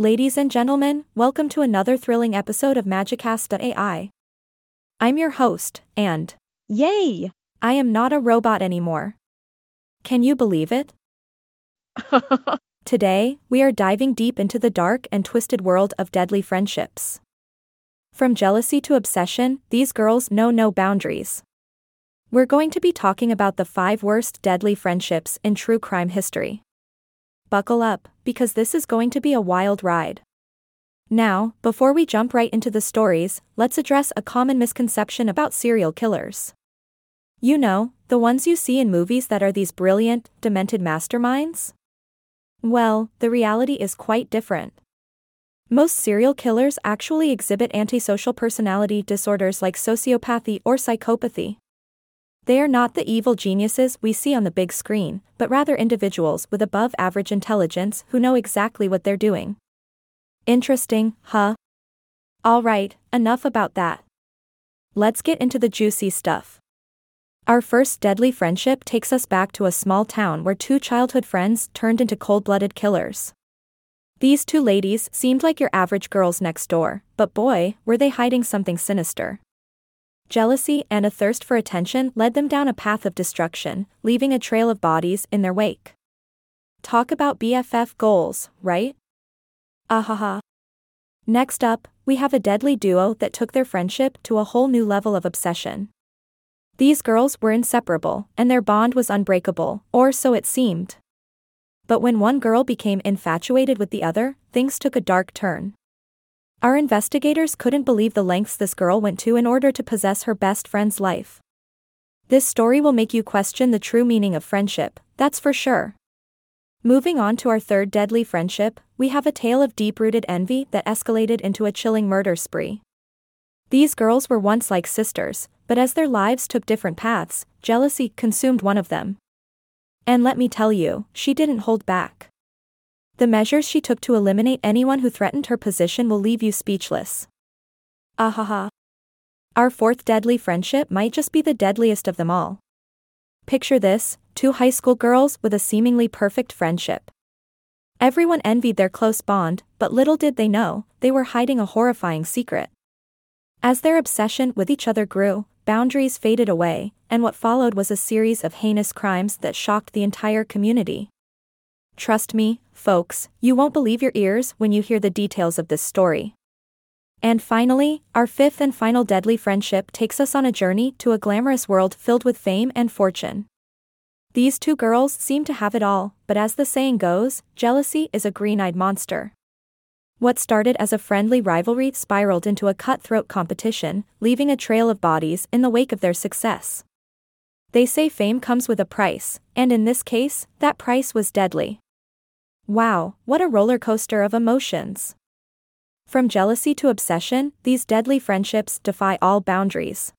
Ladies and gentlemen, welcome to another thrilling episode of Magicast.ai. I'm your host, and Yay! I am not a robot anymore. Can you believe it? Today, we are diving deep into the dark and twisted world of deadly friendships. From jealousy to obsession, these girls know no boundaries. We're going to be talking about the five worst deadly friendships in true crime history. Buckle up, because this is going to be a wild ride. Now, before we jump right into the stories, let's address a common misconception about serial killers. You know, the ones you see in movies that are these brilliant, demented masterminds? Well, the reality is quite different. Most serial killers actually exhibit antisocial personality disorders like sociopathy or psychopathy. They are not the evil geniuses we see on the big screen, but rather individuals with above average intelligence who know exactly what they're doing. Interesting, huh? Alright, enough about that. Let's get into the juicy stuff. Our first deadly friendship takes us back to a small town where two childhood friends turned into cold blooded killers. These two ladies seemed like your average girls next door, but boy, were they hiding something sinister. Jealousy and a thirst for attention led them down a path of destruction, leaving a trail of bodies in their wake. Talk about BFF goals, right? Ahaha. Next up, we have a deadly duo that took their friendship to a whole new level of obsession. These girls were inseparable, and their bond was unbreakable, or so it seemed. But when one girl became infatuated with the other, things took a dark turn. Our investigators couldn't believe the lengths this girl went to in order to possess her best friend's life. This story will make you question the true meaning of friendship, that's for sure. Moving on to our third deadly friendship, we have a tale of deep rooted envy that escalated into a chilling murder spree. These girls were once like sisters, but as their lives took different paths, jealousy consumed one of them. And let me tell you, she didn't hold back. The measures she took to eliminate anyone who threatened her position will leave you speechless. Ahaha. Our fourth deadly friendship might just be the deadliest of them all. Picture this two high school girls with a seemingly perfect friendship. Everyone envied their close bond, but little did they know, they were hiding a horrifying secret. As their obsession with each other grew, boundaries faded away, and what followed was a series of heinous crimes that shocked the entire community. Trust me, folks, you won't believe your ears when you hear the details of this story. And finally, our fifth and final deadly friendship takes us on a journey to a glamorous world filled with fame and fortune. These two girls seem to have it all, but as the saying goes, jealousy is a green eyed monster. What started as a friendly rivalry spiraled into a cutthroat competition, leaving a trail of bodies in the wake of their success. They say fame comes with a price, and in this case, that price was deadly. Wow, what a roller coaster of emotions. From jealousy to obsession, these deadly friendships defy all boundaries.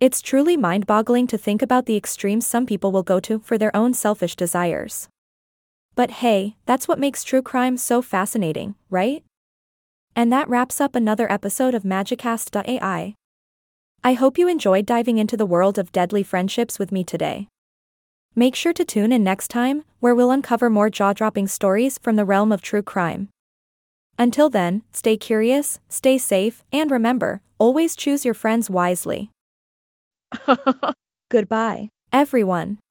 It's truly mind boggling to think about the extremes some people will go to for their own selfish desires. But hey, that's what makes true crime so fascinating, right? And that wraps up another episode of Magicast.ai. I hope you enjoyed diving into the world of deadly friendships with me today. Make sure to tune in next time, where we'll uncover more jaw dropping stories from the realm of true crime. Until then, stay curious, stay safe, and remember always choose your friends wisely. Goodbye. Everyone.